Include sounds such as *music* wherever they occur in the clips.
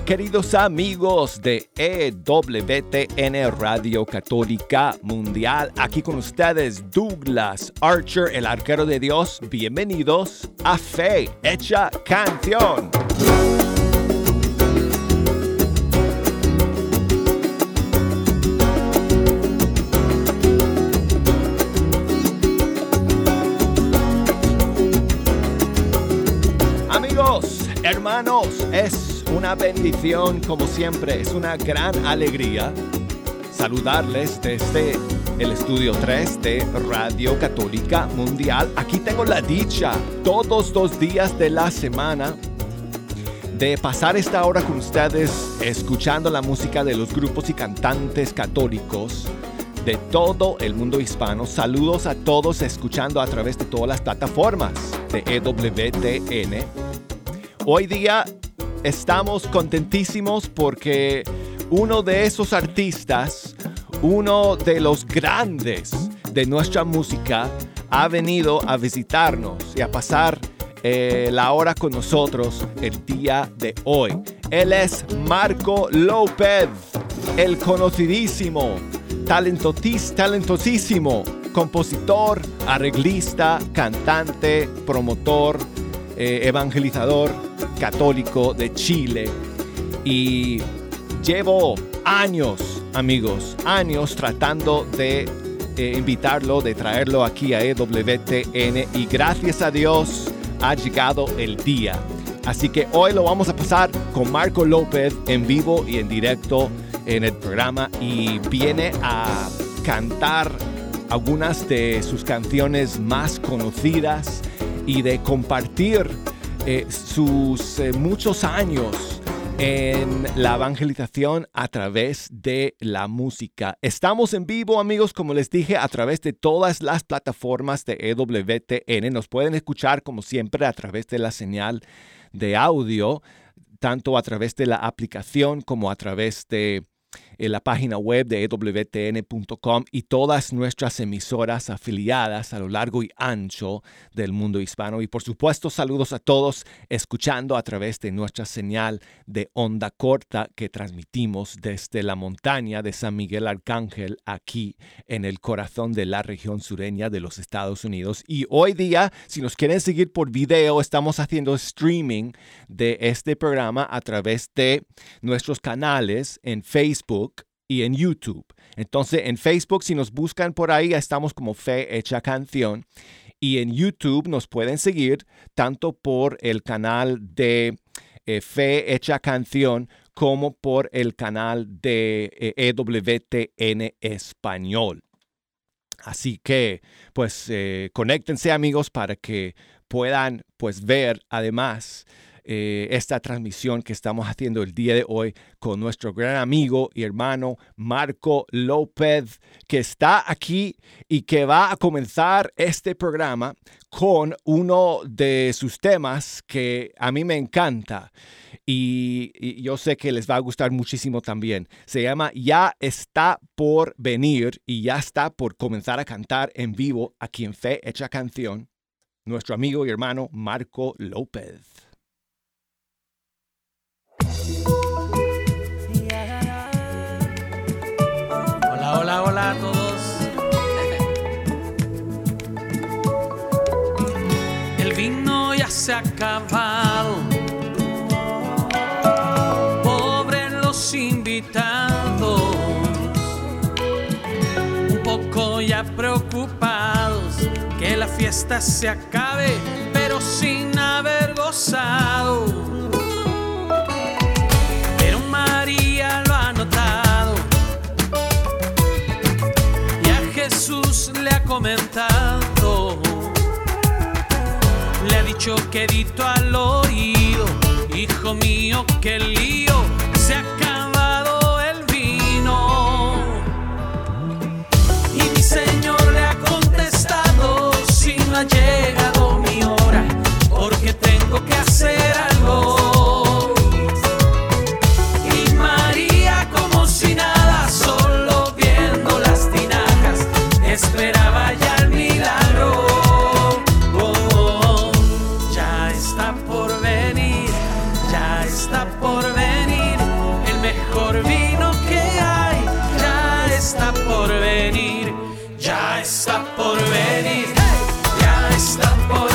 queridos amigos de EWTN Radio Católica Mundial. Aquí con ustedes Douglas Archer, el arquero de Dios. Bienvenidos a Fe Hecha Canción. Amigos, hermanos, es una bendición como siempre, es una gran alegría saludarles desde el estudio 3 de Radio Católica Mundial. Aquí tengo la dicha todos los días de la semana de pasar esta hora con ustedes escuchando la música de los grupos y cantantes católicos de todo el mundo hispano. Saludos a todos escuchando a través de todas las plataformas de EWTN. Hoy día estamos contentísimos porque uno de esos artistas, uno de los grandes de nuestra música, ha venido a visitarnos y a pasar eh, la hora con nosotros el día de hoy. Él es Marco López, el conocidísimo, talentosísimo compositor, arreglista, cantante, promotor, eh, evangelizador católico de Chile. Y llevo años, amigos, años tratando de eh, invitarlo, de traerlo aquí a EWTN y gracias a Dios ha llegado el día. Así que hoy lo vamos a pasar con Marco López en vivo y en directo en el programa y viene a cantar algunas de sus canciones más conocidas y de compartir eh, sus eh, muchos años en la evangelización a través de la música. Estamos en vivo, amigos, como les dije, a través de todas las plataformas de EWTN. Nos pueden escuchar, como siempre, a través de la señal de audio, tanto a través de la aplicación como a través de en la página web de ewtn.com y todas nuestras emisoras afiliadas a lo largo y ancho del mundo hispano. Y por supuesto, saludos a todos escuchando a través de nuestra señal de onda corta que transmitimos desde la montaña de San Miguel Arcángel aquí en el corazón de la región sureña de los Estados Unidos. Y hoy día, si nos quieren seguir por video, estamos haciendo streaming de este programa a través de nuestros canales en Facebook y en YouTube. Entonces, en Facebook, si nos buscan por ahí, estamos como Fe Hecha Canción. Y en YouTube nos pueden seguir tanto por el canal de eh, Fe Hecha Canción como por el canal de eh, EWTN Español. Así que, pues, eh, conéctense amigos para que puedan, pues, ver además eh, esta transmisión que estamos haciendo el día de hoy con nuestro gran amigo y hermano Marco López, que está aquí y que va a comenzar este programa con uno de sus temas que a mí me encanta. Y, yo sé que les va a gustar muchísimo también. Se llama Ya está por venir y ya está por comenzar a cantar en vivo aquí en Fe Hecha Canción, nuestro amigo y hermano Marco López. Hola, a todos. El vino ya se ha acabado. Pobre los invitados. Un poco ya preocupados que la fiesta se acabe, pero sin haber gozado. Dicho quedito al oído, hijo mío, qué lío, se ha acabado el vino. Y mi señor le ha contestado, si no ha llegado mi hora, porque tengo que hacer algo. Por venir, ya está por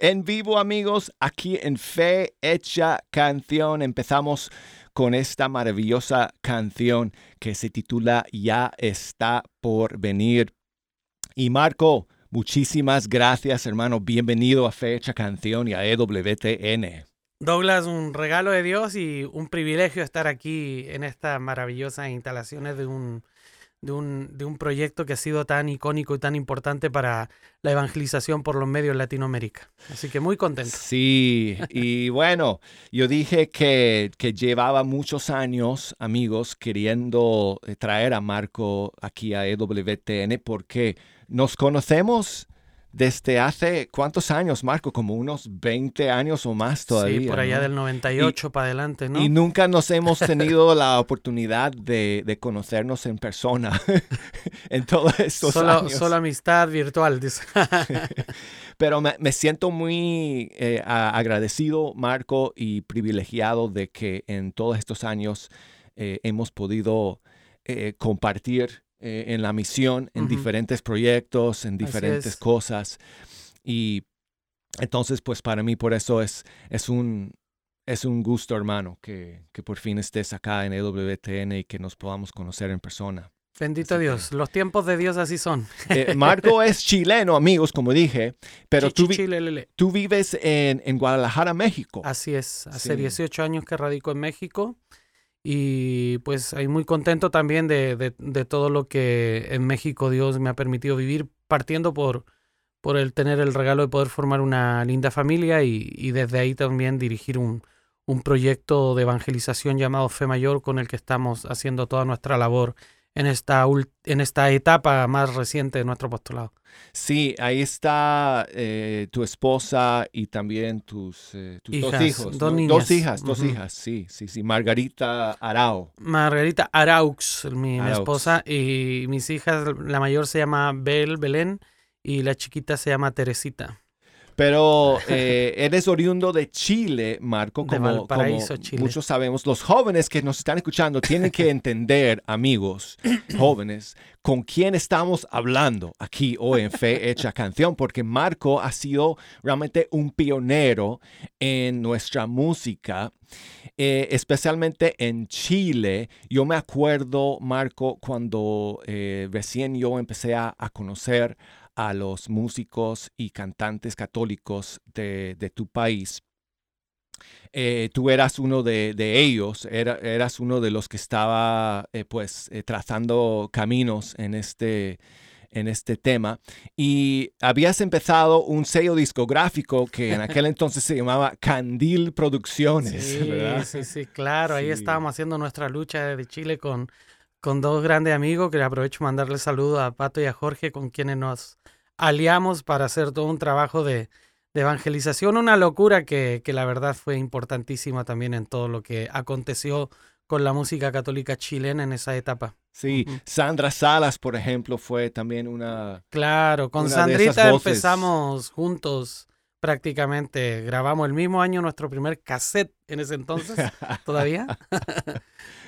en vivo amigos, aquí en Fe Hecha Canción. Empezamos con esta maravillosa canción que se titula Ya está por venir. Y Marco, muchísimas gracias hermano, bienvenido a Fe Hecha Canción y a EWTN. Douglas, un regalo de Dios y un privilegio estar aquí en estas maravillosas instalaciones de un, de un, de un proyecto que ha sido tan icónico y tan importante para la evangelización por los medios en Latinoamérica. Así que muy contento. Sí, y *laughs* bueno, yo dije que, que llevaba muchos años, amigos, queriendo eh, traer a Marco aquí a EWTN porque nos conocemos desde hace cuántos años, Marco, como unos 20 años o más todavía. sí, por allá ¿no? del 98 para adelante, ¿no? Y nunca nos hemos tenido la oportunidad de, de conocernos en persona *laughs* en todos estos solo, años. solo amistad virtual, dice. *laughs* Pero me, me siento muy eh, agradecido, Marco, y privilegiado de que en todos estos años eh, hemos podido eh, compartir eh, en la misión, en Ujú. diferentes proyectos, en diferentes es. cosas. Y entonces, pues para mí, por eso es, es, un, es un gusto, hermano, que, que por fin estés acá en EWTN y que nos podamos conocer en persona. Bendito Así que- Dios, los tiempos de Dios así son. Eh, Marco *laughs* es chileno, amigos, como dije, pero tú, vi-. Tú vives en, en Guadalajara, México. Así es, hace Sí. 18 años que radico en México y pues ahí muy contento también de, de- de todo lo que en México Dios me ha permitido vivir, partiendo por, por el tener el regalo de poder formar una linda familia y, y desde ahí también dirigir un, un proyecto de evangelización llamado Fe Mayor con el que estamos haciendo toda nuestra labor en esta, en esta etapa más reciente de nuestro apostolado. Sí, ahí está eh, tu esposa y también tus, eh, tus dos Hijas, hijos. dos ¿no? niñas. Dos hijas, dos hijas, sí, sí, sí. Margarita Arao. Margarita Araux, mi, mi Araux. esposa, y mis hijas, la mayor se llama Bel, Belén, y la chiquita se llama Teresita. Pero eh, eres oriundo de Chile, Marco, como, Valparaíso, como Chile. muchos sabemos. Los jóvenes que nos están escuchando tienen que *laughs* entender, amigos, jóvenes, con quién estamos hablando aquí hoy en Fe Hecha Canción, porque Marco ha sido realmente un pionero en nuestra música. eh, especialmente en Chile, yo me acuerdo, Marco, cuando eh, recién yo empecé a, a conocer a los músicos y cantantes católicos de, de tu país. Eh, tú eras uno de, de ellos, era- eras uno de los que estaba eh, pues eh, trazando caminos en este, en este tema y habías empezado un sello discográfico que en aquel entonces se llamaba Candil Producciones, Sí, ¿verdad? sí, sí, claro. Ahí estábamos haciendo nuestra lucha de Chile con, con dos grandes amigos que aprovecho mandarles saludos a Pato y a Jorge, con quienes nos aliamos para hacer todo un trabajo de, de evangelización, una locura que, que la verdad fue importantísima también en todo lo que aconteció con la música católica chilena en esa etapa. Sí. Sandra Salas, por ejemplo, fue también una... Claro, con Una Sandrita empezamos juntos prácticamente. Grabamos el mismo año nuestro primer cassette en ese entonces, *laughs* todavía. *laughs*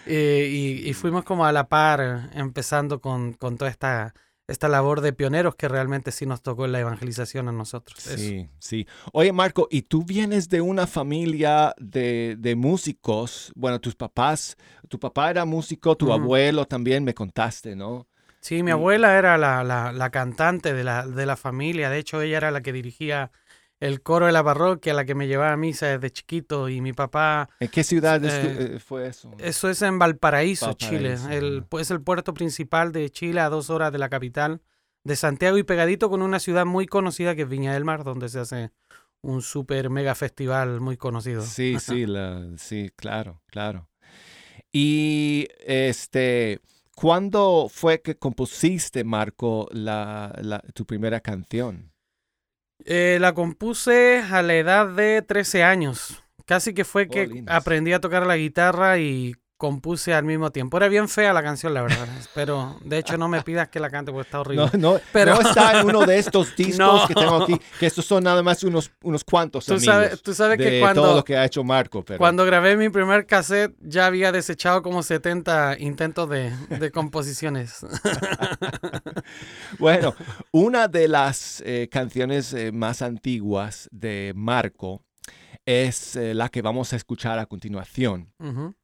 Eh, y, y fuimos como a la par, empezando con, con toda esta, esta labor de pioneros que realmente sí nos tocó en la evangelización a nosotros. Eso. Sí, sí. Oye, Marco, ¿y tú vienes de una familia de, de músicos? Bueno, tus papás, tu papá era músico, tu abuelo también me contaste, ¿no? Sí, mi abuela era la, la, la cantante de la, de la familia. De hecho, ella era la que dirigía el coro de la parroquia, la que me llevaba a misa desde chiquito. Y mi papá ¿En qué ciudad Eh, eh, fue eso? Eso es en Valparaíso, Chile. El, ajá. pues, el puerto principal de Chile a dos horas de la capital de Santiago y pegadito con una ciudad muy conocida que es Viña del Mar, donde se hace un super mega festival muy conocido. Sí, sí, la, sí, claro, claro. Y este, ¿cuándo fue que compusiste, Marco, la, la- tu primera canción? Eh, la compuse a la edad de 13 años. Casi que fue Oh, que aprendí a tocar la guitarra y compuse al mismo tiempo. Era bien fea la canción, la verdad. *laughs* Pero de hecho no me pidas que la cante porque está horrible. No, no, Pero- no está en uno de estos *laughs* discos No. que tengo aquí, que estos son nada más unos, unos cuantos Tú amigos sabes, tú sabes de que todo cuando, lo que ha hecho Marco. Pero... Cuando grabé mi primer cassette ya había desechado como 70 intentos de, de composiciones. *laughs* Bueno, una de las eh, canciones eh, más antiguas de Marco es eh, la que vamos a escuchar a continuación. Ujú.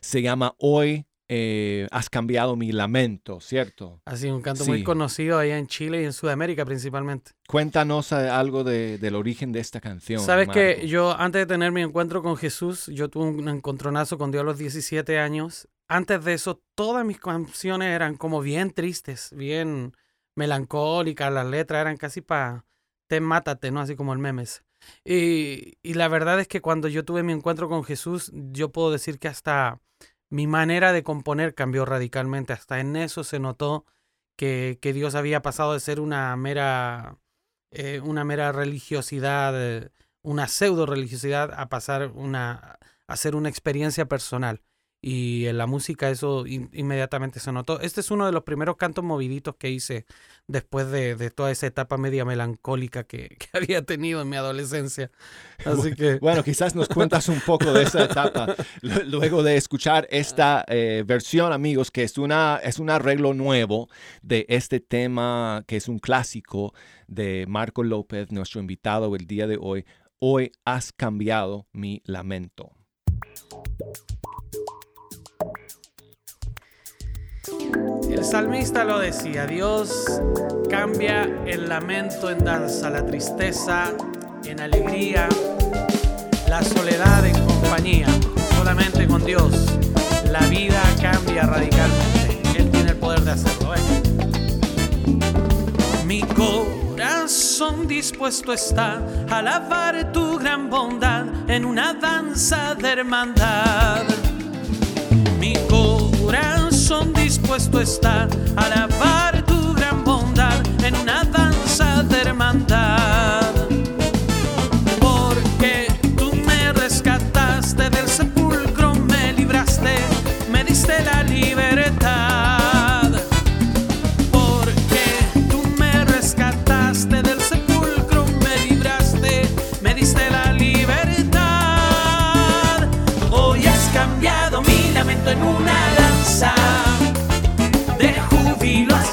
Se llama Hoy eh, has cambiado mi lamento, ¿cierto? Así, un canto Sí. muy conocido allá en Chile y en Sudamérica principalmente. Cuéntanos eh, algo de- del origen de esta canción. Sabes que yo antes de tener mi encuentro con Jesús, yo tuve un encontronazo con Dios a los 17 años. Antes de eso, todas mis canciones eran como bien tristes, bien melancólicas. Las letras eran casi para te mátate, ¿no? Así como el memes. Y, y la verdad es que cuando yo tuve mi encuentro con Jesús, yo puedo decir que hasta mi manera de componer cambió radicalmente. Hasta en eso se notó que, que Dios había pasado de ser una mera, eh, una mera religiosidad, eh, una pseudo religiosidad, a pasar una, a ser una experiencia personal. Y en la música eso in- inmediatamente se notó. Este es uno de los primeros cantos moviditos que hice después de, de toda esa etapa media melancólica que, *laughs* que había tenido en mi adolescencia. Así que... Bueno, quizás nos cuentas un poco de esa etapa lu- luego de escuchar esta eh, versión, amigos, que es, una, es un arreglo nuevo de este tema que es un clásico de Marco López, nuestro invitado el día de hoy. Hoy has cambiado mi lamento. El salmista lo decía, Dios cambia el lamento en danza, la tristeza en alegría, la soledad en compañía. Solamente con Dios la vida cambia radicalmente. Él tiene el poder de hacerlo. ¿eh? Mi corazón dispuesto está a alabar tu gran bondad en una danza de hermandad. Dispuesto está. A alabar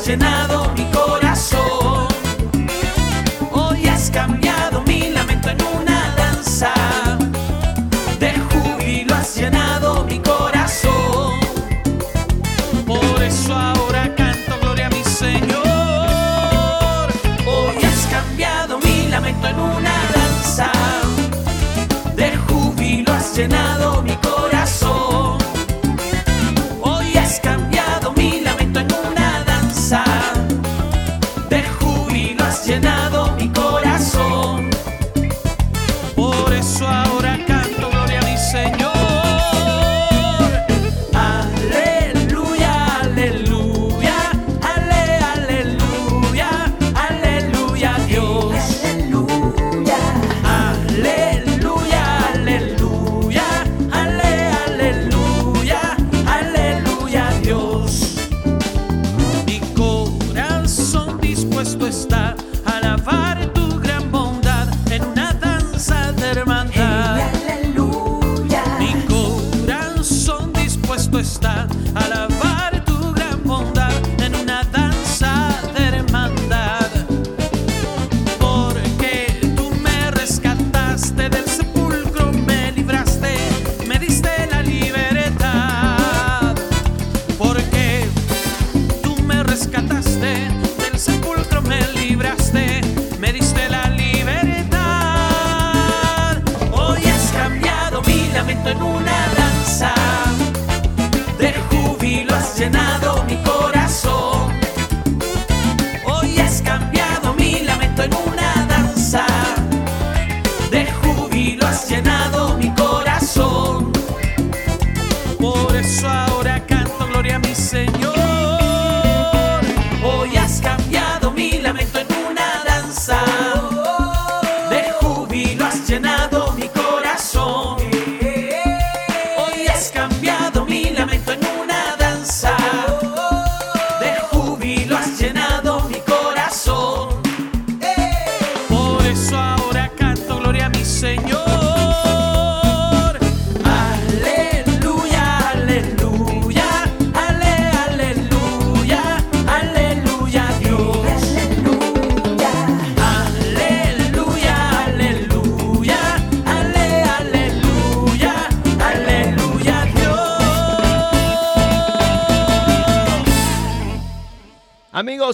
Senado.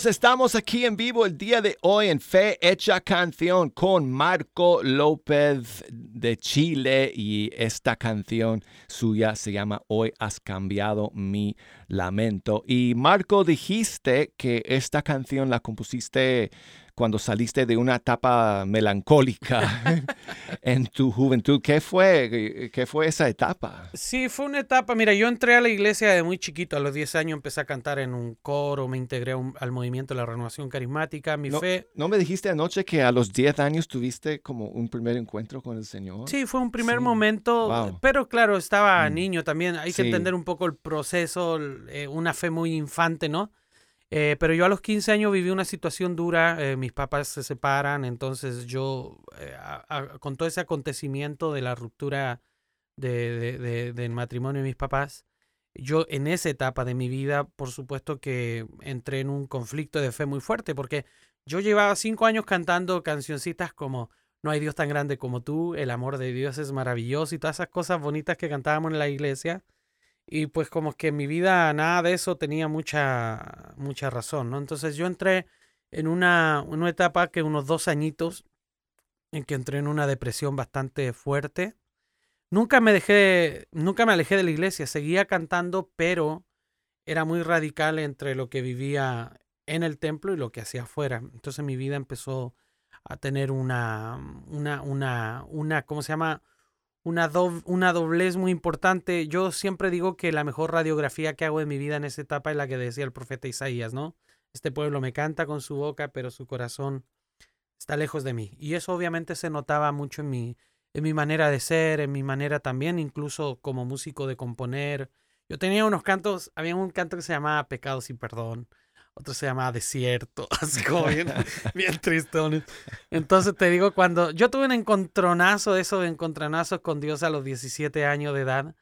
Amigos, estamos aquí en vivo el día de hoy en Fe Hecha Canción con Marco López de Chile y esta canción suya se llama Hoy has cambiado mi lamento. Y Marco, dijiste que esta canción la compusiste cuando saliste de una etapa melancólica *laughs* en tu juventud. ¿Qué fue, qué fue esa etapa? Sí, fue una etapa. Mira, yo entré a la iglesia de muy chiquito. A los 10 años empecé a cantar en un coro, me integré un- al movimiento de la renovación carismática. Mi No, fe. ¿No me dijiste anoche que a los 10 años tuviste como un primer encuentro con el Señor? Sí, fue un primer Sí. momento, Wow. pero claro, estaba Mm. niño también. Hay Sí. que entender un poco el proceso, eh, una fe muy infante, ¿no? Eh, pero yo a los 15 años viví una situación dura, eh, mis papás se separan, entonces yo, eh, con todo ese acontecimiento de la ruptura de, de- de- del matrimonio de mis papás, yo en esa etapa de mi vida, por supuesto que entré en un conflicto de fe muy fuerte, porque yo llevaba cinco años cantando cancioncitas como No hay Dios tan grande como tú, el amor de Dios es maravilloso y todas esas cosas bonitas que cantábamos en la iglesia. Y pues como que en mi vida nada de eso tenía mucha, mucha razón, ¿no? Entonces yo entré en una, una etapa que unos dos añitos, en que entré en una depresión bastante fuerte. Nunca me dejé, nunca me alejé de la iglesia, seguía cantando, pero era muy radical entre lo que vivía en el templo y lo que hacía afuera. Entonces mi vida empezó a tener una, una, una, una, ¿cómo se llama? Una, una doblez muy importante. Yo siempre digo que la mejor radiografía que hago de mi vida en esa etapa es la que decía el profeta Isaías, ¿no? Este pueblo me canta con su boca, pero su corazón está lejos de mí. Y eso obviamente se notaba mucho en mi, en mi manera de ser, en mi manera también, incluso como músico de componer. Yo tenía unos cantos, había un canto que se llamaba Pecados y Perdón, otro se llamaba Desierto, *laughs* así como bien, *laughs* bien tristones. Entonces te digo, cuando yo tuve un encontronazo, de esos encontronazos con Dios a los 17 años de edad,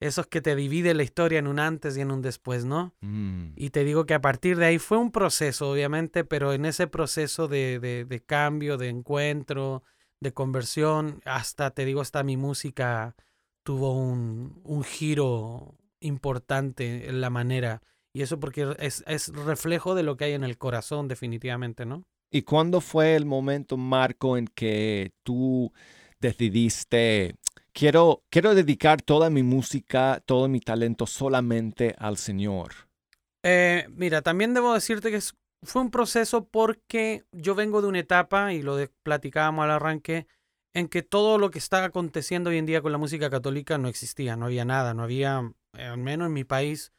esos que te divide la historia en un antes y en un después, ¿no? Mm. Y te digo que a partir de ahí fue un proceso, obviamente, pero en ese proceso de, de- de cambio, de encuentro, de conversión, hasta, te digo, hasta mi música tuvo un, un giro importante en la manera. Y eso porque es, es reflejo de lo que hay en el corazón, definitivamente, ¿no? ¿Y cuándo fue el momento, Marco, en que tú decidiste, quiero, quiero dedicar toda mi música, todo mi talento solamente al Señor? Eh, mira, también debo decirte que es- fue un proceso porque yo vengo de una etapa, y lo de- platicábamos al arranque, en que todo lo que está aconteciendo hoy en día con la música católica no existía, no había nada, no había, eh, al menos en mi país,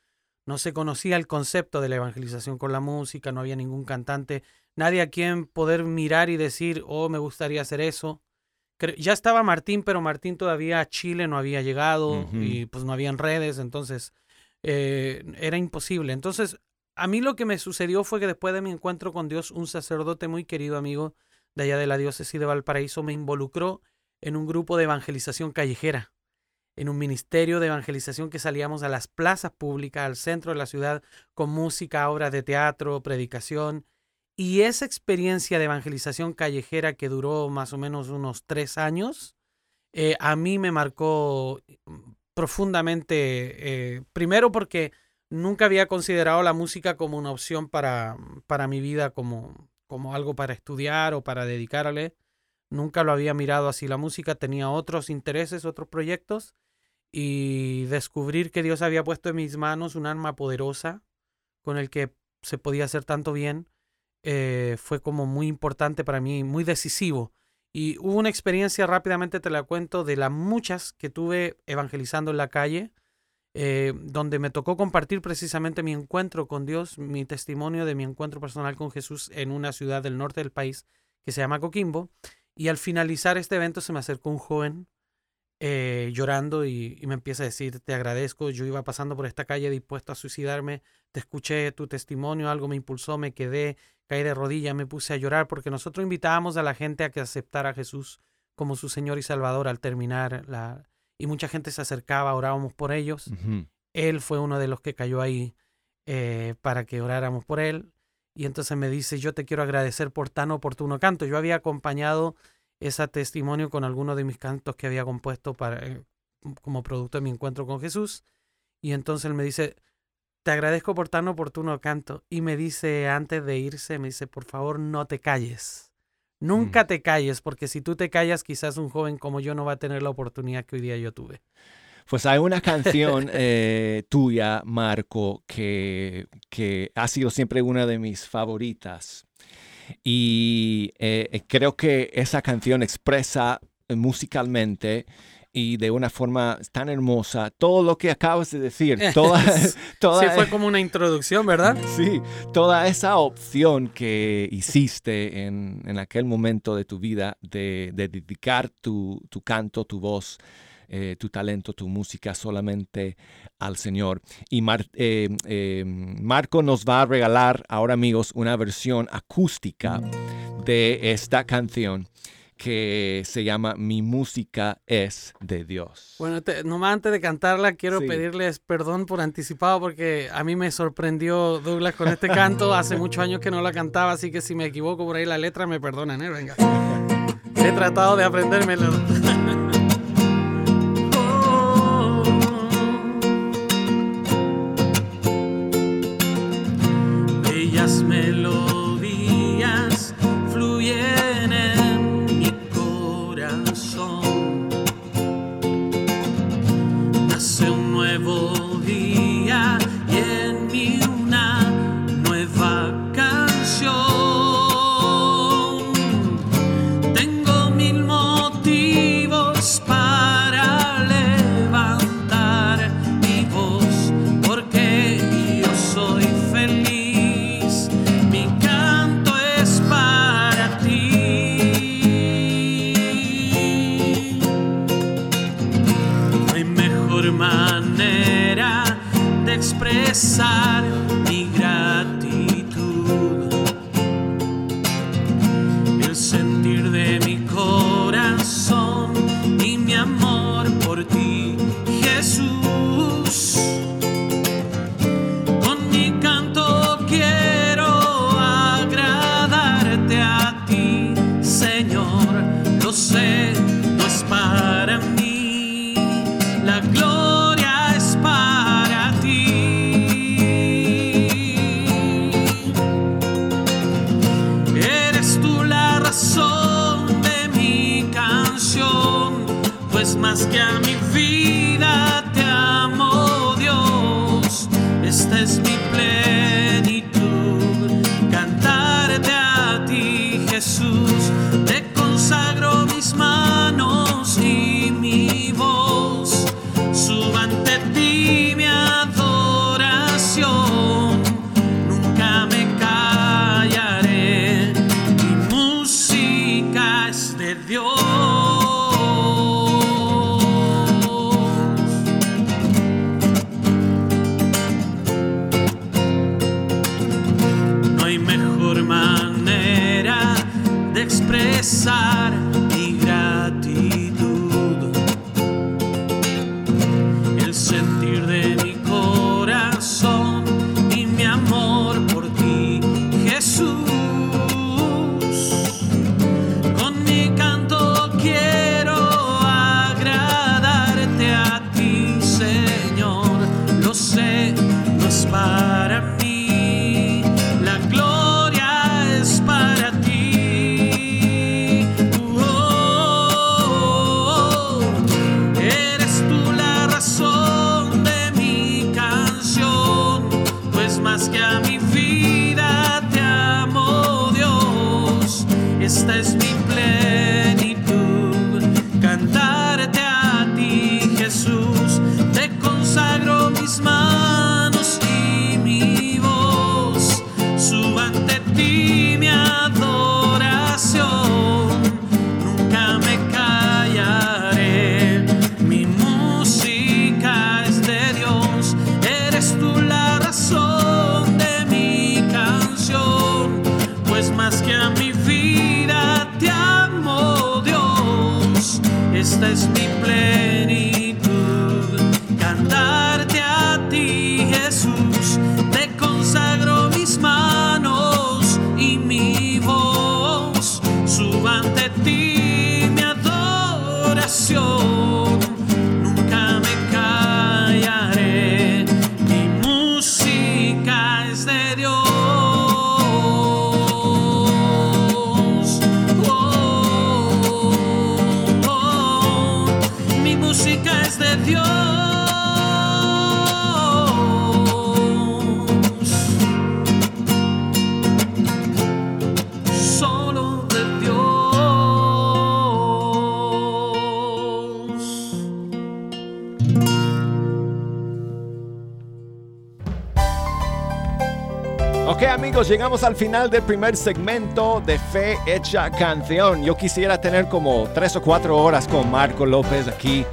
no se conocía el concepto de la evangelización con la música, no había ningún cantante, nadie a quien poder mirar y decir, oh, me gustaría hacer eso. Ya estaba Martín, pero Martín todavía a Chile no había llegado y pues no habían redes, entonces eh, era imposible. Entonces, a mí lo que me sucedió fue que después de mi encuentro con Dios, un sacerdote muy querido amigo de allá de la diócesis de Valparaíso me involucró en un grupo de evangelización callejera, en un ministerio de evangelización que salíamos a las plazas públicas, al centro de la ciudad, con música, obras de teatro, predicación. Y esa experiencia de evangelización callejera que duró más o menos unos tres años, eh, a mí me marcó profundamente, eh, primero porque nunca había considerado la música como una opción para, para mi vida, como, como algo para estudiar o para dedicarle. Nunca lo había mirado así. La música tenía otros intereses, otros proyectos. Y descubrir que Dios había puesto en mis manos un arma poderosa con el que se podía hacer tanto bien eh, fue como muy importante para mí, muy decisivo. Y hubo una experiencia, rápidamente te la cuento, de las muchas que tuve evangelizando en la calle. eh, donde me tocó compartir precisamente mi encuentro con Dios, mi testimonio de mi encuentro personal con Jesús en una ciudad del norte del país que se llama Coquimbo. Y al finalizar este evento se me acercó un joven eh, llorando y, y, me empieza a decir, te agradezco, yo iba pasando por esta calle dispuesto a suicidarme, te escuché tu testimonio, algo me impulsó, me quedé, caí de rodillas, me puse a llorar porque nosotros invitábamos a la gente a que aceptara a Jesús como su Señor y Salvador al terminar la... Y mucha gente se acercaba, orábamos por ellos. Él fue uno de los que cayó ahí eh, para que oráramos por él. Y entonces me dice, yo te quiero agradecer por tan oportuno canto. Yo había acompañado ese testimonio con algunos de mis cantos que había compuesto para, eh, como producto de mi encuentro con Jesús. Y entonces él me dice, te agradezco por tan oportuno canto. Y me dice, antes de irse, me dice, por favor, no te calles. Nunca mm. te calles, porque si tú te callas, quizás un joven como yo no va a tener la oportunidad que hoy día yo tuve. Pues hay una canción *laughs* eh, tuya, Marco, que, que ha sido siempre una de mis favoritas. Y eh, eh, creo que esa canción expresa musicalmente y de una forma tan hermosa todo lo que acabas de decir. Toda, *laughs* toda, sí, *laughs* fue como una introducción, ¿verdad? *laughs* Sí, toda esa opción que hiciste en, en aquel momento de tu vida de, de dedicar tu, tu, canto, tu voz. Eh, tu talento, tu música solamente al Señor. Y eh, eh, Marco nos va a regalar ahora amigos una versión acústica de esta canción que se llama Mi música es de Dios. Bueno, nomás antes de cantarla, quiero pedirles perdón por anticipado porque a mí me sorprendió Douglas con este canto. *laughs* Hace muchos años que no la cantaba, así que si me equivoco por ahí la letra, me perdonan, ¿eh? Venga. He tratado de aprendérmelo. expressar. Música es de Dios. Solo de Dios. Ok amigos, llegamos al final del primer segmento de Fe Hecha Canción. Yo quisiera tener como tres o cuatro horas con Marco López aquí.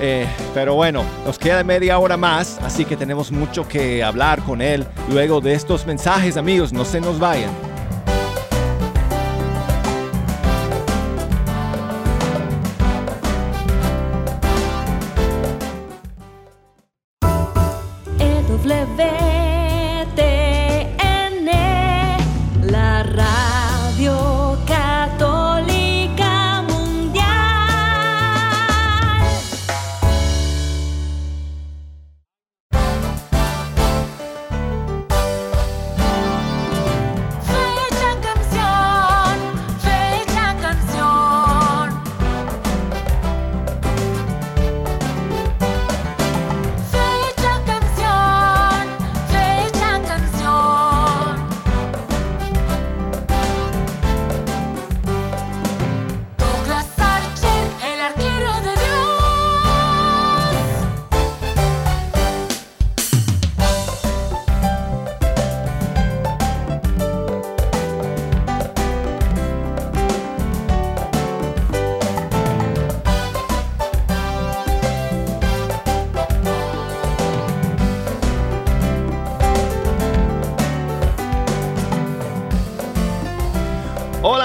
Eh, pero bueno, nos queda media hora más, así que tenemos mucho que hablar con él luego de estos mensajes amigos, no se nos vayan.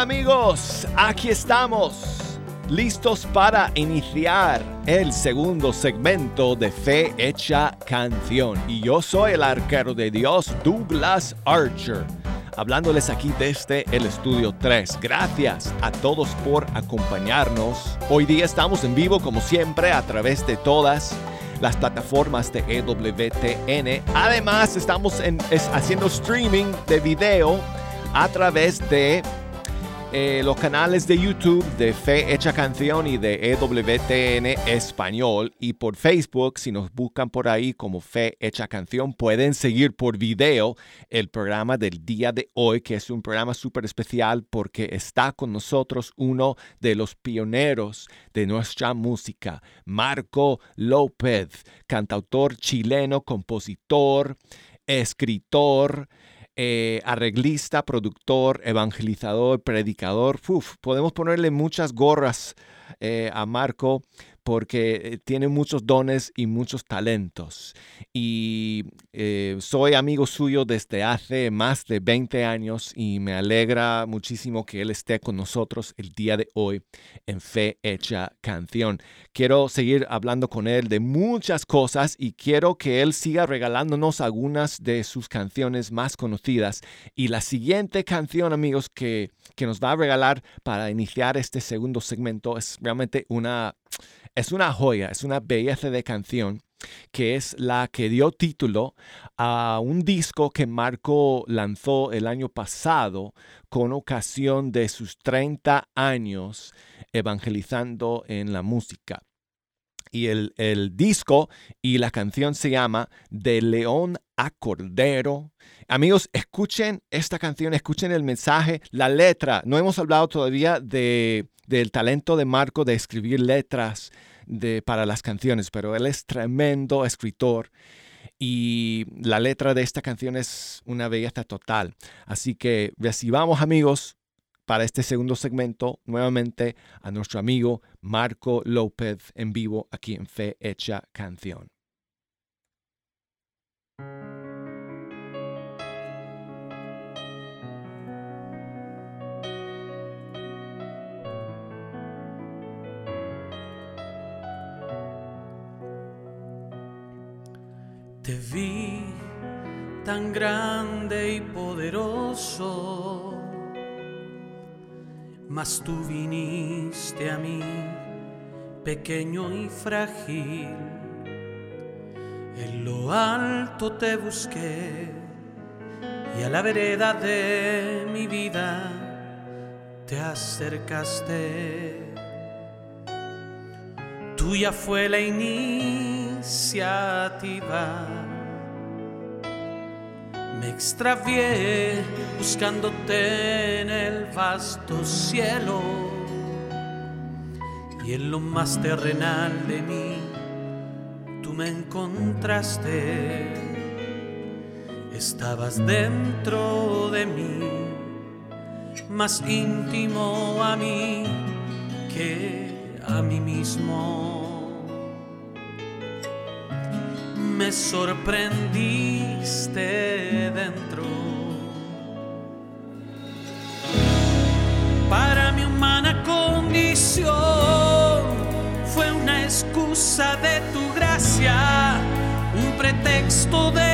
Amigos, aquí estamos, listos para iniciar el segundo segmento de Fe Hecha Canción. Y yo soy el arquero de Dios, Douglas Archer, hablándoles aquí desde el estudio 3. Gracias a todos por acompañarnos. Hoy día estamos en vivo como siempre a través de todas las plataformas de EWTN. Además, estamos en- es- haciendo streaming de video a través de eh, los canales de YouTube de Fe Hecha Canción y de EWTN Español y por Facebook, si nos buscan por ahí como Fe Hecha Canción, pueden seguir por video el programa del día de hoy, que es un programa súper especial porque está con nosotros uno de los pioneros de nuestra música, Marco López, cantautor chileno, compositor, escritor, eh, arreglista, productor, evangelizador, predicador. Podemos ponerle muchas gorras eh, a Marco porque eh, tiene muchos dones y muchos talentos. Y eh, soy amigo suyo desde hace más de 20 años y me alegra muchísimo que él esté con nosotros el día de hoy en Fe Hecha Canción. Quiero seguir hablando con él de muchas cosas y quiero que él siga regalándonos algunas de sus canciones más conocidas. Y la siguiente canción, amigos, que, que nos va a regalar para iniciar este segundo segmento es realmente una, es una joya, es una belleza de canción que es la que dio título a un disco que Marco lanzó el año pasado con ocasión de sus 30 años evangelizando en la música. Y el, el disco y la canción se llama De León a Cordero. Amigos, escuchen esta canción, escuchen el mensaje, la letra. No hemos hablado todavía de, del talento de Marco de escribir letras de, para las canciones, pero él es tremendo escritor y la letra de esta canción es una belleza total. Así que recibamos amigos para este segundo segmento nuevamente a nuestro amigo Marco López en vivo aquí en Fe Hecha Canción. Te vi tan grande y poderoso mas tú viniste a mí pequeño y frágil. En lo alto te busqué y a la vereda de mi vida te acercaste. Tuya fue la iniciativa. Me extravié buscándote en el vasto cielo y en lo más terrenal de mí tú me encontraste. Estabas dentro de mí, más íntimo a mí que a mí mismo. Me sorprendiste dentro. Para mi humana condición fue una excusa de tu gracia, un pretexto de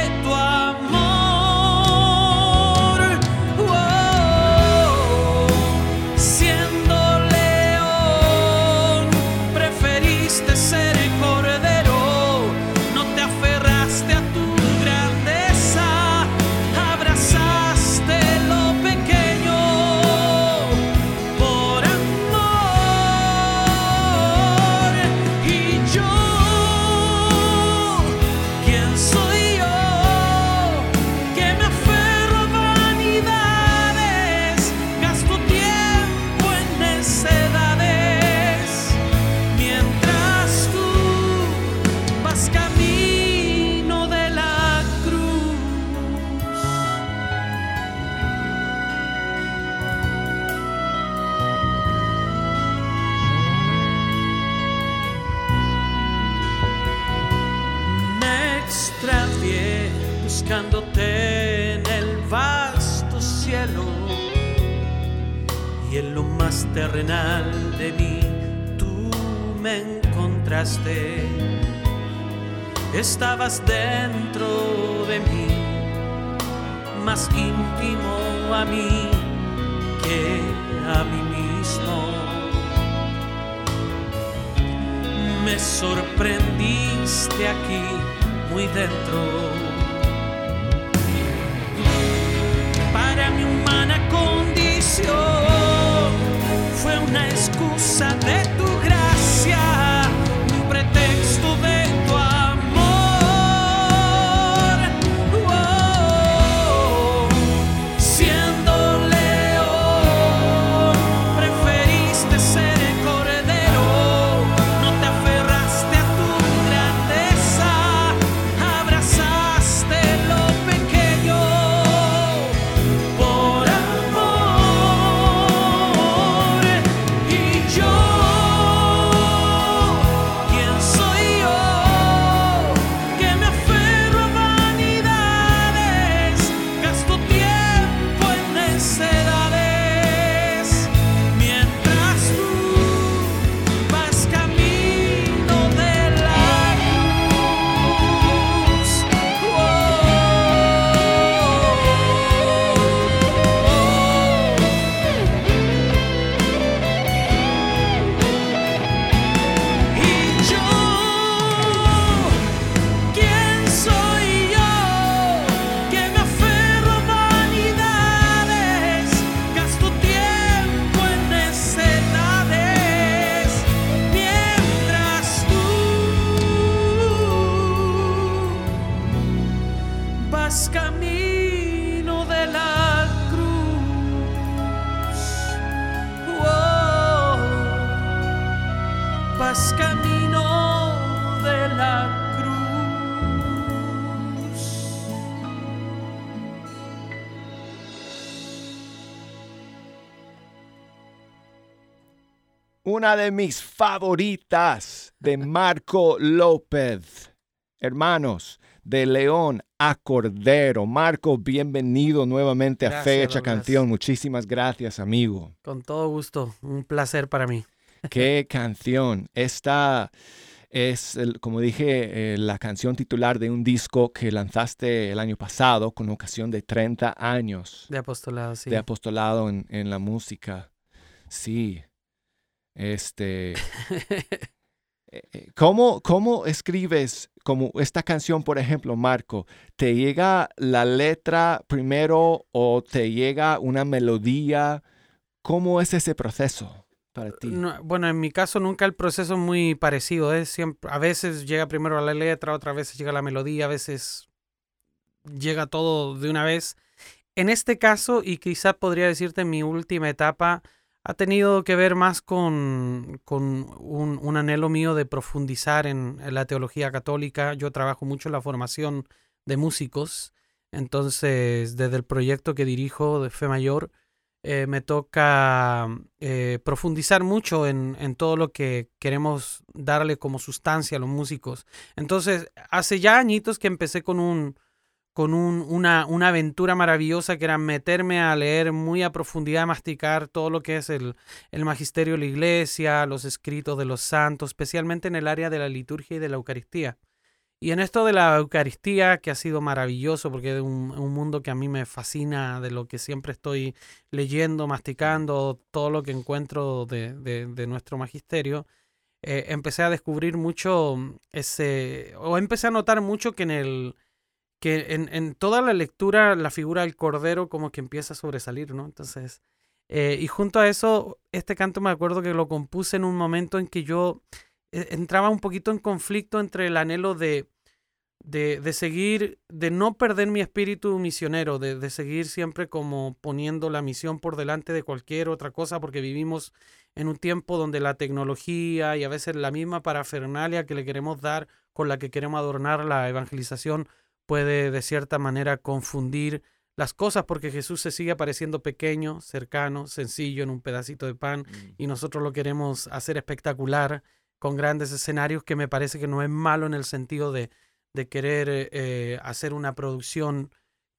de mí tú me encontraste. Estabas dentro de mí, más íntimo a mí que a mí mismo. me sorprendiste aquí muy dentro. Una de mis favoritas de Marco López. Hermanos, de León a Cordero. Marco, bienvenido nuevamente a Fecha. Canción. Muchísimas gracias, amigo. Con todo gusto, un placer para mí. Qué canción. Esta, es, como dije, eh, la canción titular de un disco que lanzaste el año pasado con ocasión de 30 años De apostolado, sí. de apostolado en, en la música. Sí. Este. *laughs* eh, eh, ¿Cómo, ¿Cómo escribes como esta canción, por ejemplo, Marco? ¿Te llega la letra primero o te llega una melodía? ¿Cómo es ese proceso para ti? No, bueno, en mi caso nunca el proceso es muy parecido. Es siempre, a veces llega primero la letra, otras veces llega la melodía, a veces llega todo de una vez. En este caso, y quizás podría decirte en mi última etapa, ha tenido que ver más con, con un, un anhelo mío de profundizar en, la teología católica. Yo trabajo mucho en la formación de músicos. Entonces, desde el proyecto que dirijo de Fe Mayor, eh, me toca eh, profundizar mucho en, en todo lo que queremos darle como sustancia a los músicos. Entonces, hace ya añitos que empecé con un con un- una, aventura maravillosa que era meterme a leer muy a profundidad, masticar todo lo que es el, magisterio de la iglesia, los escritos de los santos, especialmente en el área de la liturgia y de la Eucaristía. Y en esto de la Eucaristía, que ha sido maravilloso, porque es un, un mundo que a mí me fascina, de lo que siempre estoy leyendo, masticando, todo lo que encuentro de, de- de nuestro magisterio, eh, empecé a descubrir mucho ese, o empecé a notar mucho que en el, que en, en toda la lectura la figura del cordero como que empieza a sobresalir, ¿no? Entonces, eh, y junto a eso, este canto me acuerdo que lo compuse en un momento en que yo eh, entraba un poquito en conflicto entre el anhelo de, de, de seguir, de no perder mi espíritu misionero, de, de seguir siempre como poniendo la misión por delante de cualquier otra cosa, porque vivimos en un tiempo donde la tecnología y a veces la misma parafernalia que le queremos dar, con la que queremos adornar la evangelización, puede de cierta manera confundir las cosas, porque Jesús se sigue apareciendo pequeño, cercano, sencillo, en un pedacito de pan, y nosotros lo queremos hacer espectacular con grandes escenarios que me parece que no es malo en el sentido de, de querer eh, eh, hacer una producción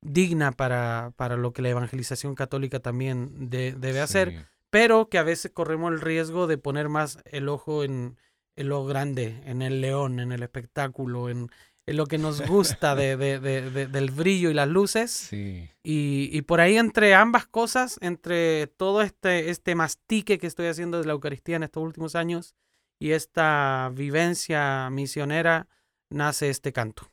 digna para, para lo que la evangelización católica también de- debe hacer, pero que a veces corremos el riesgo de poner más el ojo en, en lo grande, en el león, en el espectáculo, en lo que nos gusta de, de- de- de- del brillo y las luces. Sí. Y, y por ahí entre ambas cosas, entre todo este, este mastique que estoy haciendo de la Eucaristía en estos últimos años y esta vivencia misionera, nace este canto.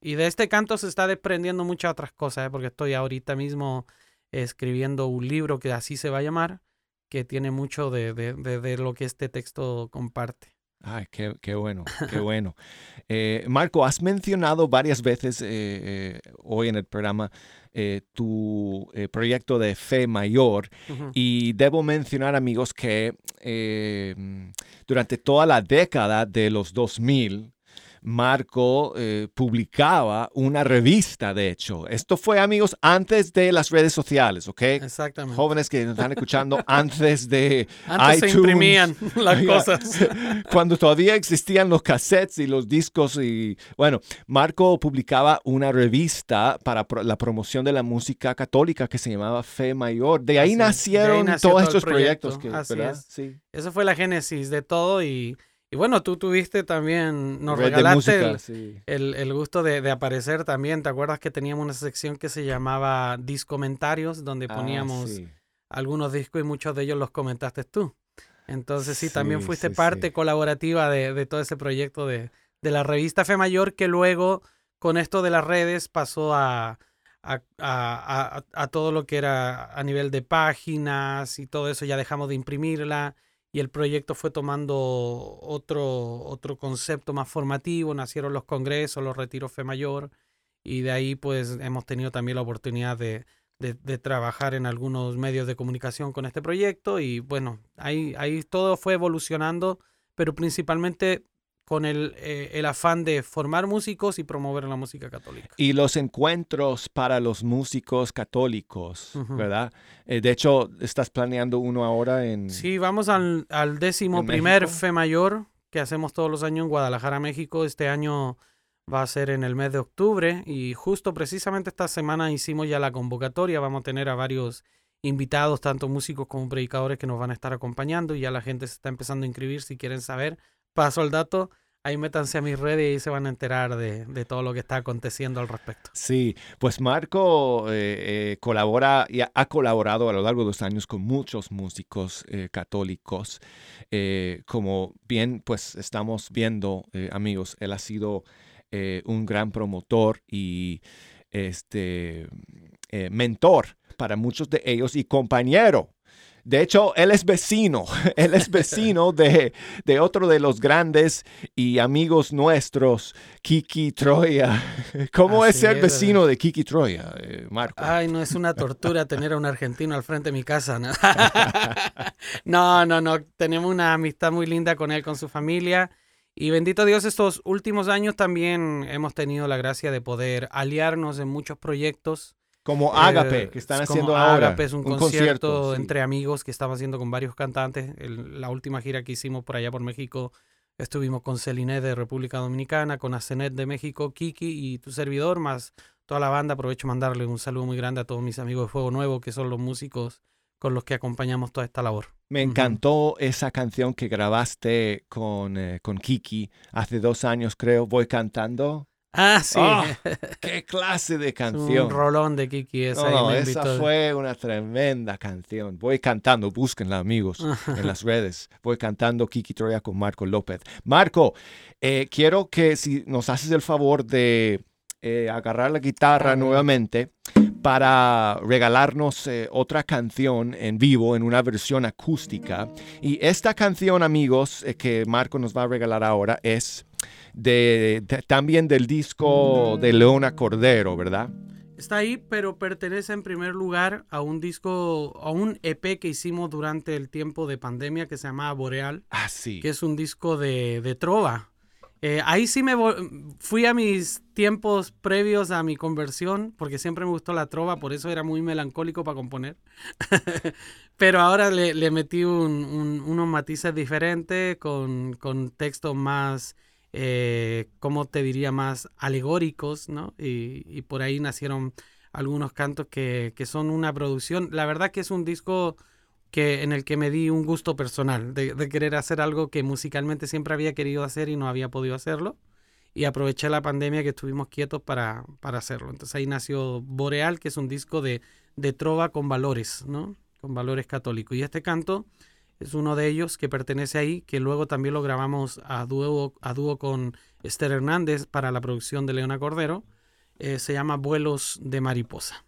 Y de este canto se está desprendiendo muchas otras cosas, ¿eh? porque estoy ahorita mismo escribiendo un libro que así se va a llamar, que tiene mucho de- de lo que este texto comparte. Ay, qué, qué bueno, qué bueno. Eh, Marco, has mencionado varias veces eh, eh, hoy en el programa tu proyecto de fe mayor y debo mencionar, amigos, que durante toda la década de los 2000, Marco eh, publicaba una revista, de hecho. Esto fue, amigos, antes de las redes sociales, ¿ok? Exactamente. Jóvenes que nos están escuchando *laughs* antes de Antes se iTunes. imprimían las cosas. *laughs* Cuando todavía existían los cassettes y los discos y bueno, Marco publicaba una revista para la promoción de la música católica que se llamaba Fe Mayor. De ahí Así es. De ahí nacieron todos estos proyectos, proyecto. que, Así ¿verdad? es. Sí. Eso fue la génesis de todo y, y bueno, tú tuviste también, nos Red regalaste música, el, sí. el- el gusto de, de aparecer también. ¿Te acuerdas que teníamos una sección que se llamaba Discomentarios, donde Ah, poníamos sí. algunos discos y muchos de ellos los comentaste tú? Entonces sí, también fuiste parte colaborativa de, de todo ese proyecto de, de la revista Fe Mayor que luego con esto de las redes pasó a- a- a todo lo que era a nivel de páginas y todo eso, ya dejamos de imprimirla y el proyecto fue tomando otro, otro concepto más formativo, nacieron los congresos, los retiros Fe Mayor y de ahí pues hemos tenido también la oportunidad de, de, trabajar en algunos medios de comunicación con este proyecto y bueno, ahí, ahí todo fue evolucionando, pero principalmente con el, eh, el afán de formar músicos y promover la música católica. Y los encuentros para los músicos católicos. ¿verdad? Eh, de hecho, estás planeando uno ahora en... Sí, vamos al, al décimo ¿En primer México? Fe Mayor que hacemos todos los años en Guadalajara, México. Este año va a ser en el mes de octubre y justo precisamente esta semana hicimos ya la convocatoria. Vamos a tener a varios invitados, tanto músicos como predicadores que nos van a estar acompañando y ya la gente se está empezando a inscribir si quieren saber. Paso al dato ahí métanse a mis redes y se van a enterar de, todo lo que está aconteciendo al respecto. Sí, pues Marco eh, eh, colabora y ha, colaborado a lo largo de los años con muchos músicos eh, católicos. Como bien, pues estamos viendo, amigos, él ha sido un gran promotor y este mentor para muchos de ellos y compañero. De hecho, él es vecino, *laughs* él es vecino de, de otro de los grandes y amigos nuestros, Kiki Troya. *laughs* ¿Cómo es Así ser es, vecino de Kiki Troya, eh, Marco? Ay, no es una tortura tener a un argentino al frente de mi casa. ¿no? *laughs* no, no, no. Tenemos una amistad muy linda con él, con su familia. Y bendito Dios, estos últimos años también hemos tenido la gracia de poder aliarnos en muchos proyectos. Como Eh, Ágape, que están haciendo ahora. Ágape es un, concierto, entre amigos que estamos haciendo con varios cantantes. El- la última gira que hicimos por allá por México, estuvimos con Celine de República Dominicana, con Asenet de México, Kiki y tu servidor, más toda la banda. Aprovecho mandarle un saludo muy grande a todos mis amigos de Fuego Nuevo, que son los músicos con los que acompañamos toda esta labor. Me encantó esa canción que grabaste con, eh, con Kiki hace dos años, creo. Voy cantando. Ah, sí. Ah, *laughs* ¡Qué clase de canción! un rolón de Kiki esa. No, esa fue una tremenda canción. Voy cantando, búsquenla amigos en las *laughs* redes. Voy cantando Kiki Troya con Marco López. Marco, eh, quiero que si nos haces el favor de eh, agarrar la guitarra nuevamente para regalarnos eh, otra canción en vivo en una versión acústica. Y esta canción, amigos, que Marco nos va a regalar ahora es de, de- también del disco de Leona Cordero, ¿verdad? Está ahí, pero pertenece en primer lugar a un disco, a un EP que hicimos durante el tiempo de pandemia que se llamaba Boreal, Ah, sí. que es un disco de, de trova. Eh, ahí sí me fui a mis tiempos previos a mi conversión, porque siempre me gustó la trova, por eso era muy melancólico para componer. *laughs* Pero ahora le, le metí un- un- unos matices diferentes, con, con textos más, eh, ¿cómo te diría? Más alegóricos, ¿no? Y, por ahí nacieron algunos cantos que, que son una producción. La verdad que es un disco que, en el que me di un gusto personal de, de querer hacer algo que musicalmente siempre había querido hacer y no había podido hacerlo. Y aproveché la pandemia que estuvimos quietos para, para hacerlo. Entonces ahí nació Boreal, que es un disco de, de trova con valores, ¿no? Con valores católicos. Y este canto es uno de ellos que pertenece ahí, que luego también lo grabamos a dúo, a dúo con Esther Hernández para la producción de Leona Cordero. Eh, se llama Vuelos de Mariposa.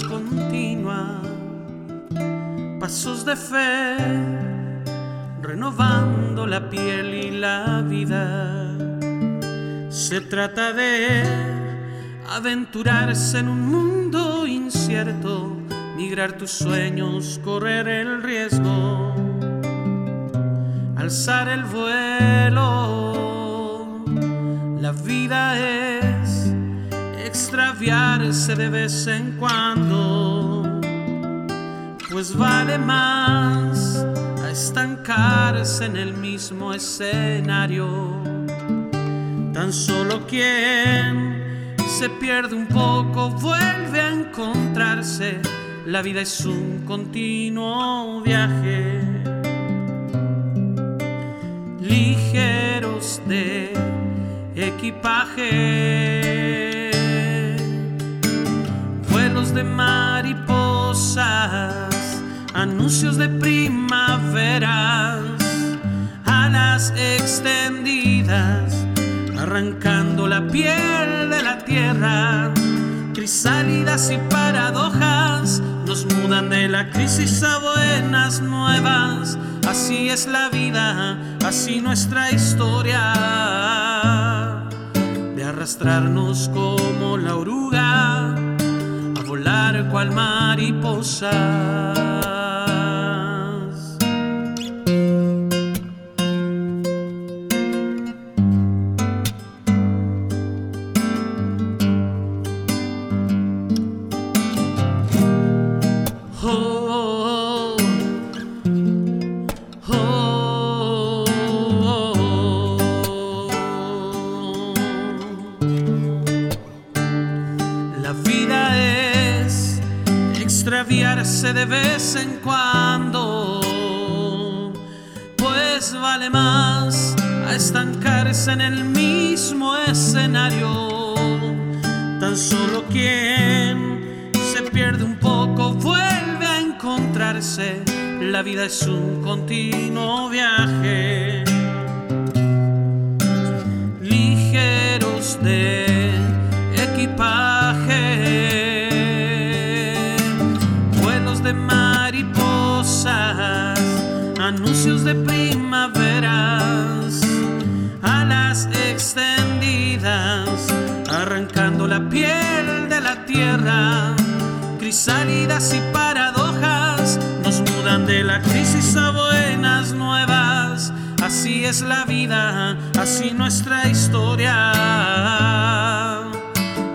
Continua, pasos de fe, renovando la piel y la vida. Se trata de aventurarse en un mundo incierto, migrar tus sueños, correr el riesgo, alzar el vuelo. La vida es extraviarse de vez en cuando, pues vale más a estancarse en el mismo escenario. Tan solo quien se pierde un poco vuelve a encontrarse. La vida es un continuo viaje. Ligeros de equipaje. De mariposas, anuncios de primaveras, alas extendidas arrancando la piel de la tierra. Crisálidas y paradojas nos mudan de la crisis a buenas nuevas. Así es la vida, así nuestra historia. De arrastrarnos como la oruga, volar cual mariposas. En cuando, pues vale más a estancarse en el mismo escenario. Tan solo quien se pierde un poco vuelve a encontrarse. La vida es un continuo viaje. Anuncios de primaveras. Alas extendidas. Arrancando la piel de la tierra. Crisálidas y paradojas nos mudan de la crisis a buenas nuevas. Así es la vida, así nuestra historia.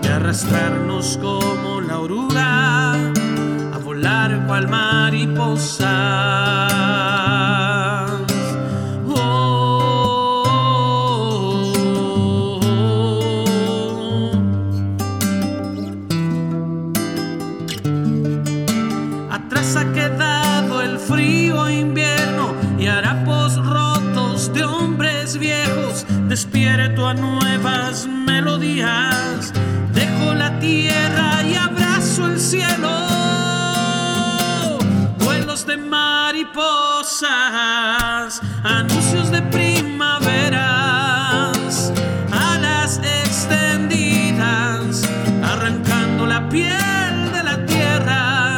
De arrastrarnos como la oruga, a volar cual mariposa. Nuevas melodías. Dejo la tierra y abrazo el cielo. Vuelos de mariposas, anuncios de primaveras, alas extendidas, arrancando la piel de la tierra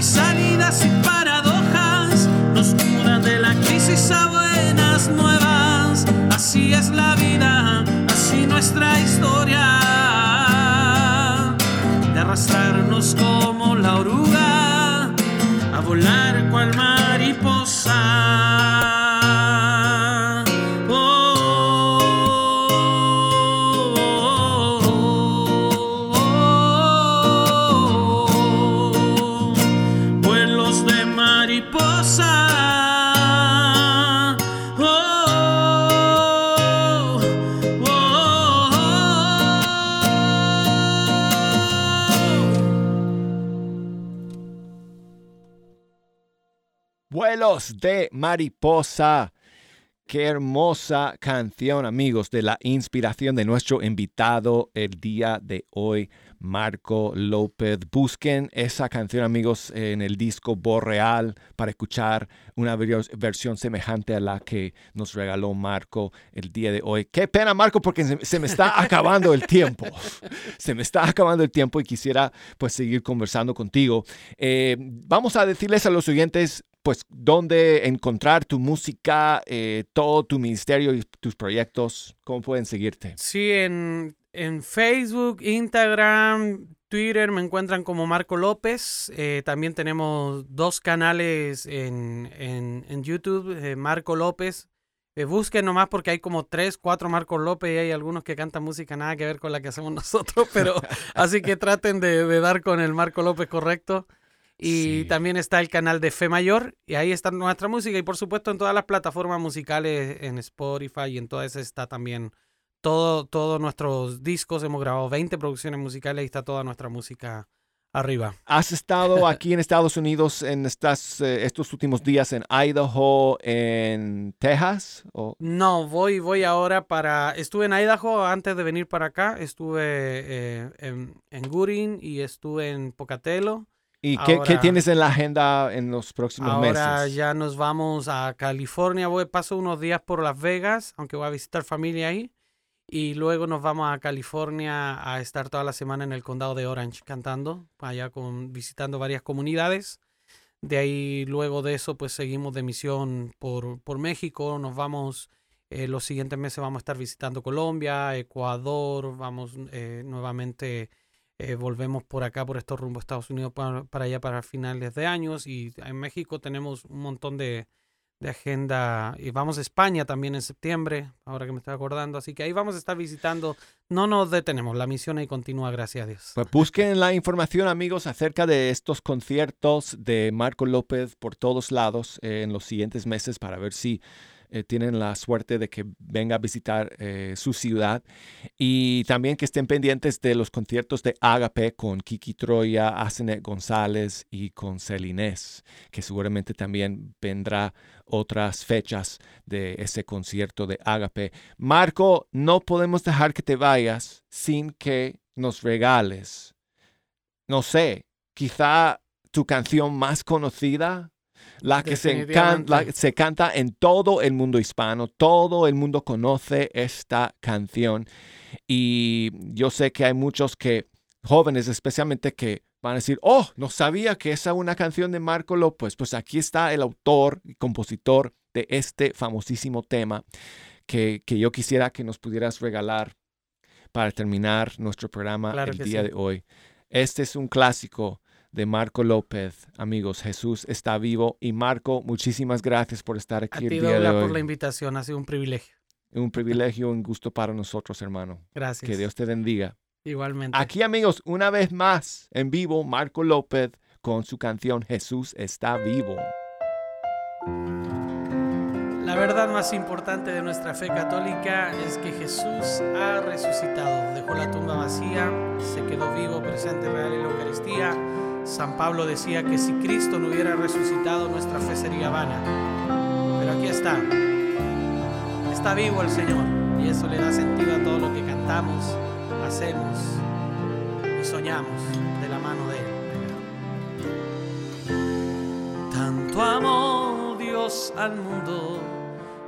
crisálidas y paradojas nos mudan de la crisis a buenas nuevas. Así es la vida, nuestra historia. De arrastrarnos como la oruga, a volar cual mariposa. Vuelos de mariposa. Qué hermosa canción, amigos, de la inspiración de nuestro invitado el día de hoy, Marco López. Busquen esa canción, amigos, en el disco Borreal para escuchar una ver- versión semejante a la que nos regaló Marco el día de hoy. Qué pena, Marco, porque se, se me está *laughs* acabando el tiempo. Se me está acabando el tiempo y quisiera pues seguir conversando contigo. Eh, vamos a decirles a los oyentes pues dónde encontrar tu música, eh, todo tu ministerio y tus proyectos, cómo pueden seguirte. Sí, en, en Facebook, Instagram, Twitter me encuentran como Marco López. Eh, también tenemos dos canales en, en- en YouTube, eh, Marco López. Eh, busquen nomás porque hay como tres, cuatro Marcos López y hay algunos que cantan música nada que ver con la que hacemos *laughs* nosotros, pero así que traten de, de dar con el Marco López correcto. Y Sí. también está el canal de Fe Mayor y ahí está nuestra música y por supuesto en todas las plataformas musicales, en Spotify y en todas esas está también todo, todos nuestros discos. Hemos grabado 20 producciones musicales y está toda nuestra música arriba. ¿Has estado aquí en Estados Unidos en estas, eh, estos últimos días en Idaho, en Texas? ¿O- No, voy, voy ahora para... Estuve en Idaho antes de venir para acá. Estuve eh, en, en Gooding y estuve en Pocatello. ¿Y qué, qué Ahora- tienes en la agenda en los próximos Ahora meses? ya nos vamos a California. Voy, paso unos días por Las Vegas, aunque voy a visitar familia ahí. Y luego nos vamos a California a estar toda la semana en el condado de Orange cantando, allá con, visitando varias comunidades. De ahí, luego de eso, pues seguimos de misión por, por México. Nos vamos, eh, los siguientes meses vamos a estar visitando Colombia, Ecuador, vamos eh, nuevamente, eh, volvemos por acá, por estos rumbos Estados Unidos, para, para allá para finales de años. Y en México tenemos un montón de, de agenda. Y vamos a España también en septiembre, ahora que me estoy acordando. Así que ahí vamos a estar visitando. No nos detenemos, la misión ahí continúa, gracias a Dios. Pues busquen la información, amigos, acerca de estos conciertos de Marco López por todos lados eh, en los siguientes meses para ver si eh, tienen la suerte de que venga a visitar eh, su ciudad y también que estén pendientes de los conciertos de Agape con Kiki Troya, Asenet González y con Celinés, que seguramente también vendrá otras fechas de ese concierto de Agape. Marco, no podemos dejar que te vayas sin que nos regales, no sé, quizá tu canción más conocida, la que se, encan- la- se canta en todo el mundo hispano, todo el mundo conoce esta canción y yo sé que hay muchos que, jóvenes especialmente, que van a decir, oh, no sabía que esa es una canción de Marco López, pues aquí está el autor y compositor de este famosísimo tema que, que yo quisiera que nos pudieras regalar para terminar nuestro programa Claro el día sí. de hoy. Este es un clásico de Marco López. Amigos, Jesús está vivo. Y Marco, muchísimas gracias por estar A aquí ti, el día de Douglas, por la hoy. invitación. Ha sido un privilegio. Un privilegio, un gusto para nosotros, hermano. Gracias. Que Dios te bendiga. Igualmente. Aquí, amigos, una vez más, en vivo, Marco López con su canción Jesús está vivo. La verdad más importante de nuestra fe católica es que Jesús ha resucitado. Dejó la tumba vacía, se quedó vivo, presente, real en la Eucaristía. San Pablo decía que si Cristo no hubiera resucitado, nuestra fe sería vana. Pero aquí está. Está vivo el Señor y eso le da sentido a todo lo que cantamos, hacemos y soñamos de la mano de Él. Tanto amó Dios al mundo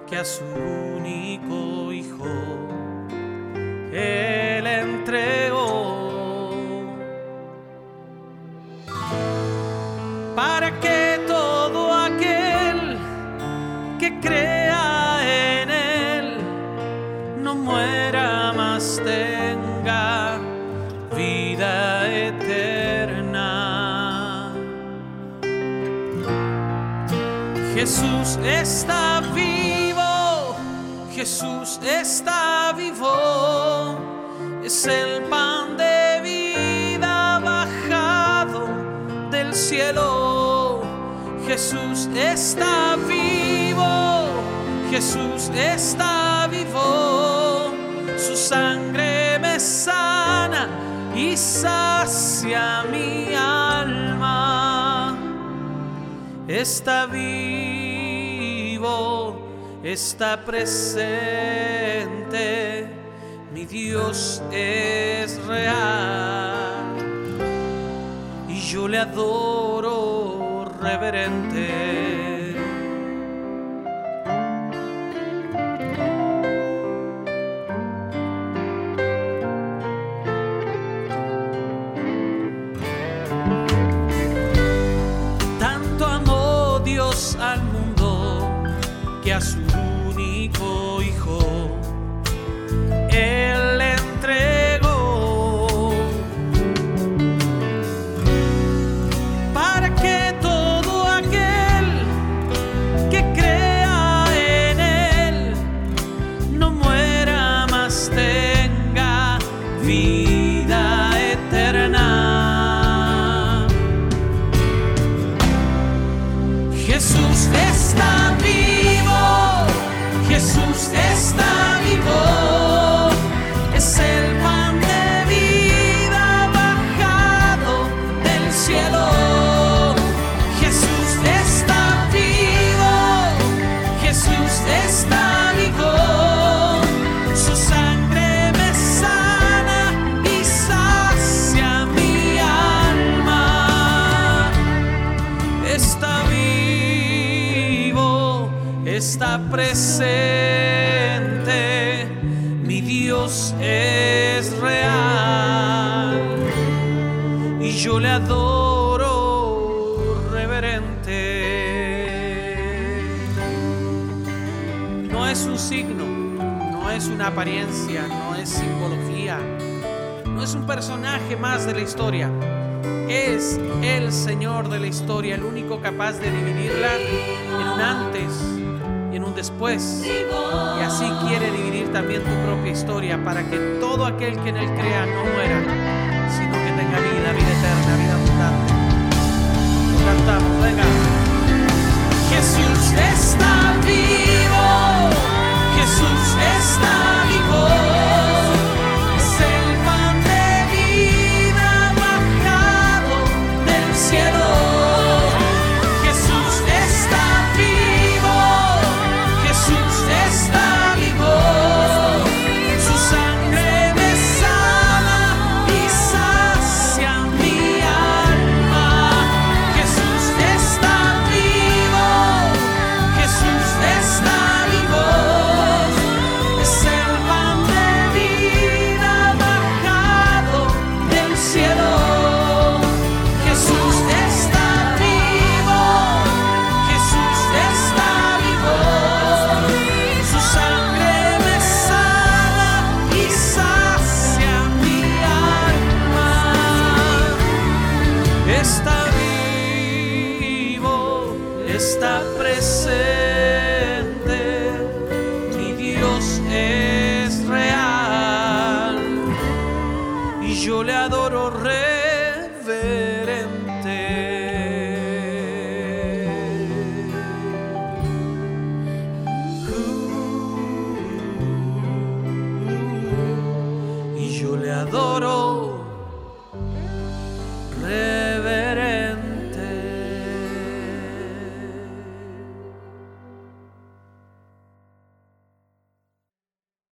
que a su único Hijo Él entregó para que todo aquel que crea en Él no muera más tenga vida eterna. Jesús está vivo, Jesús está vivo, es el pan de vida bajado del cielo. Jesús está vivo, Jesús está vivo, su sangre me sana y sacia mi alma. Está vivo, está presente, mi Dios es real. Y yo le adoro reverente. Apariencia, no es simbología, no es un personaje más de la historia es el Señor de la historia, el único capaz de dividirla en un antes y en un después. Y así quiere dividir también tu propia historia para que todo aquel que en él crea no muera, sino que tenga vida, vida eterna, vida abundante. Cantamos, venga. Jesús está vivo, Oh.